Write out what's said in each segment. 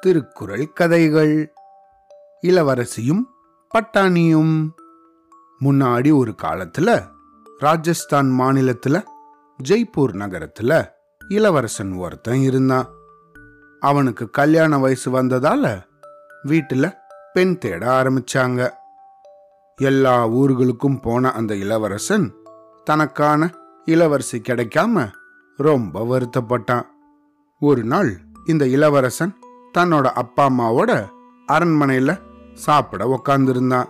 திருக்குறள் கதைகள். இளவரசியும் பட்டாணியும். முன்னாடி ஒரு காலத்துல ராஜஸ்தான் மாநிலத்துல ஜெய்ப்பூர் நகரத்துல இளவரசன் ஒருத்தன் இருந்தான். அவனுக்கு கல்யாண வயசு வந்ததால வீட்டுல பெண் தேட ஆரம்பிச்சாங்க. எல்லா ஊர்களுக்கும் போன அந்த இளவரசன் தனக்கான இளவரசி கிடைக்காம ரொம்ப வருத்தப்பட்டான். ஒரு நாள் இந்த இளவரசன் தன்னோட அப்பா அம்மாவோட அரண்மனையில சாப்பிட உக்காந்துருந்தான்.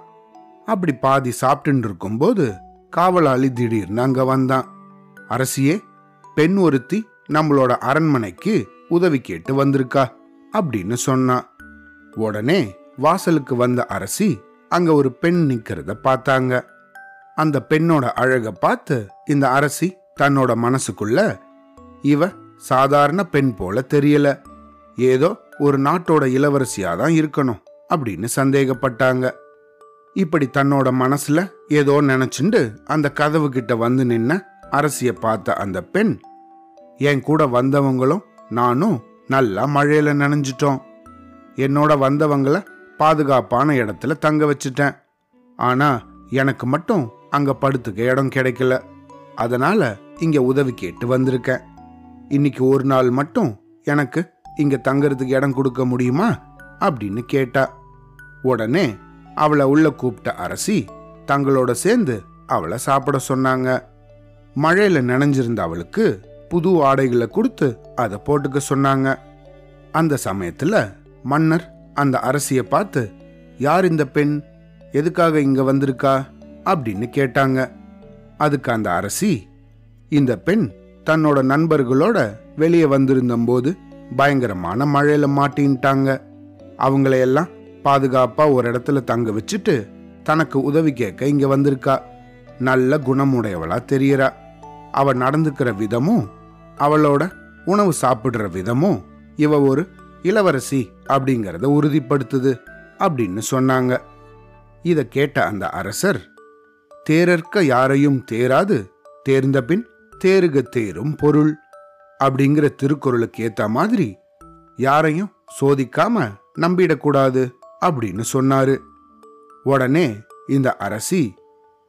அப்படி பாதி சாப்பிட்டு இருக்கும்போது காவலாளி திடீர்னு அங்க வந்தான். அரசியே பெண் ஒருத்தி நம்மளோட அரண்மனைக்கு உதவி கேட்டு வந்திருக்கா? அப்படின்னு சொன்னான். உடனே வாசலுக்கு வந்த அரசி அங்க ஒரு பெண் நிக்கிறத பார்த்தாங்க. அந்த பெண்ணோட அழக பார்த்து இந்த அரசி தன்னோட மனசுக்குள்ள இவ சாதாரண பெண் போல தெரியல. ஏதோ ஒரு நாட்டோட இளவரசியா தான் இருக்கணும் அப்படின்னு சந்தேகப்பட்டாங்க. இப்படி தன்னோட மனசுல ஏதோ நினைச்சுண்டு அந்த கதவு கிட்ட வந்து நின்ன அரசிய பார்த்த அந்த பெண் என் கூட வந்தவங்களும் நானும் நல்லா மழையில நனைஞ்சிட்டோம். என்னோட வந்தவங்கள பாதுகாப்பான இடத்துல தங்க வச்சுட்டேன். ஆனா எனக்கு மட்டும் அங்க படுத்துக்க இடம் கிடைக்கல. அதனால இங்க உதவி கேட்டு வந்திருக்கேன். இன்னைக்கு ஒரு நாள் மட்டும் எனக்கு இங்க தங்கறதுக்கு இடம் கொடுக்க முடியுமா? அப்படின்னு கேட்டா. உடனே அவளை உள்ள கூப்பிட்ட அரசி தங்களோட சேர்ந்து அவளை சாப்பிட சொன்னாங்க. மழையில நனைஞ்சிருந்த அவளுக்கு புது ஆடைகளை கொடுத்து அதை போட்டுக்க சொன்னாங்க. அந்த சமயத்துல மன்னர் அந்த அரசிய பார்த்து யார் இந்த பெண்? எதுக்காக இங்க வந்திருக்கா? அப்படின்னு கேட்டாங்க. அதுக்கு அந்த அரசி இந்த பெண் தன்னோட நண்பர்களோட வெளியே வந்திருந்தபோது பயங்கரமான மழையில மாட்டின்ட்டாங்க. அவங்களையெல்லாம் பாதுகாப்பா ஒரு இடத்துல தங்க வச்சுட்டு தனக்கு உதவி கேட்க இங்க வந்திருக்கா. நல்ல குணமுடையவளா தெரியறா. அவ நடந்துக்கிற விதமும் அவளோட உணவு சாப்பிடுற விதமும் இவ ஒரு இளவரசி அப்படிங்கறத உறுதிப்படுத்துது அப்படின்னு சொன்னாங்க. இத கேட்ட அந்த அரசர் தேரற்க யாரையும் தேராது தேர்ந்த பின் தேருக தேரும் பொருள் அப்படிங்கிற திருக்குறளுக்கு ஏத்த மாதிரி யாரையும் சோதிக்காம நம்பிடக்கூடாது அப்படின்னு சொன்னாரு. உடனே இந்த அரசி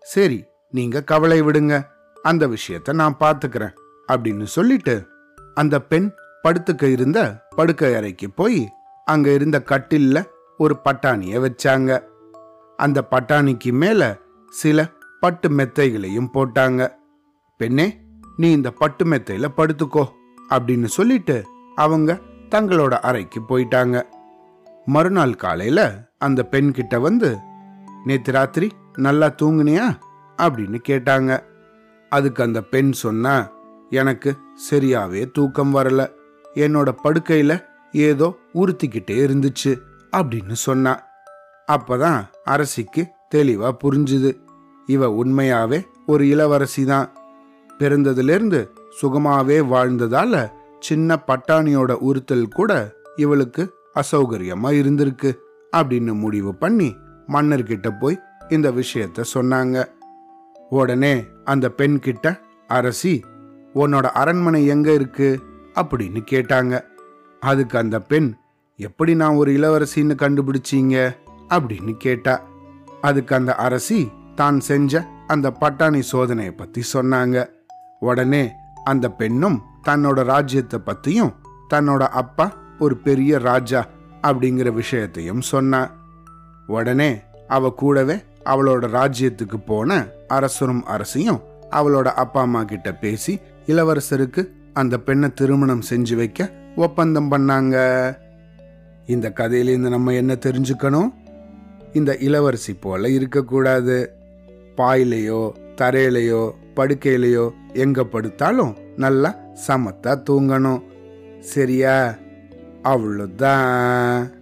சரி நீங்க கவலை விடுங்க அந்த விஷயத்த நான் பாத்துக்கிறேன் அப்படின்னு சொல்லிட்டு அந்த பெண் படுத்துக்க இருந்த படுக்கை அறைக்கு போய் அங்க இருந்த கட்டில்ல ஒரு பட்டாணிய வச்சாங்க. அந்த பட்டாணிக்கு மேல சில பட்டு மெத்தைகளையும் போட்டாங்க. பெண்ணே நீ இந்த பட்டு மெத்தையில படுத்துக்கோ அப்படின்னு சொல்லிட்டு அவங்க தங்களோட அறைக்கு போயிட்டாங்க. மறுநாள் காலையில அந்த பெண் கிட்ட வந்து நேத்து ராத்திரி நல்லா தூங்குனியா? அப்படின்னு கேட்டாங்க. அதுக்கு அந்த பெண் சொன்னா எனக்கு சரியாவே தூக்கம் வரல. என்னோட படுக்கையில ஏதோ உறுத்திக்கிட்டே இருந்துச்சு அப்படின்னு சொன்னா. அப்பதான் அரசிக்கு தெளிவா புரிஞ்சுது. இவ உண்மையாவே ஒரு இளவரசி தான் பிறந்ததிலிருந்து சுகமாவே வாழ்ந்ததால சின்ன பட்டாணியோட உறுத்தல் கூட இவளுக்கு அசௌகரியமா இருந்திருக்கு அப்படின்னு முடிவு பண்ணி மன்னர்கிட்ட போய் இந்த விஷயத்த சொன்னாங்க. உடனே அந்த பெண் கிட்ட அரசி உன்னோட அரண்மனை எங்க இருக்கு? அப்படின்னு கேட்டாங்க. அதுக்கு அந்த பெண் எப்படி நான் ஒரு இளவரசின்னு கண்டுபிடிச்சீங்க? அப்படின்னு கேட்டா. அதுக்கு அந்த அரசி தான் செஞ்ச அந்த பட்டாணி சோதனையை பத்தி சொன்னாங்க. உடனே அந்த பெண்ணும் தன்னோட ராஜ்யத்தை பத்தியும் தன்னோட அப்பா ஒரு பெரிய ராஜா அப்படிங்கிற விஷயத்தையும் சொன்னா. உடனே அவ கூடவே அவளோட ராஜ்யத்துக்கு போன அரசரும் அரசியும் அவளோட அப்பா அம்மா கிட்ட பேசி இளவரசருக்கு அந்த பெண்ணை திருமணம் செஞ்சு வைக்க ஒப்பந்தம் பண்ணாங்க. இந்த கதையிலேருந்து நம்ம என்ன தெரிஞ்சுக்கணும்? இந்த இளவரசி போல இருக்கக்கூடாது. பாயிலையோ தரையிலையோ படுக்கையிலையோ எங்க படுத்தாலும் நல்லா சமத்தா தூங்கணும். சரியா? அவ்வளோதான்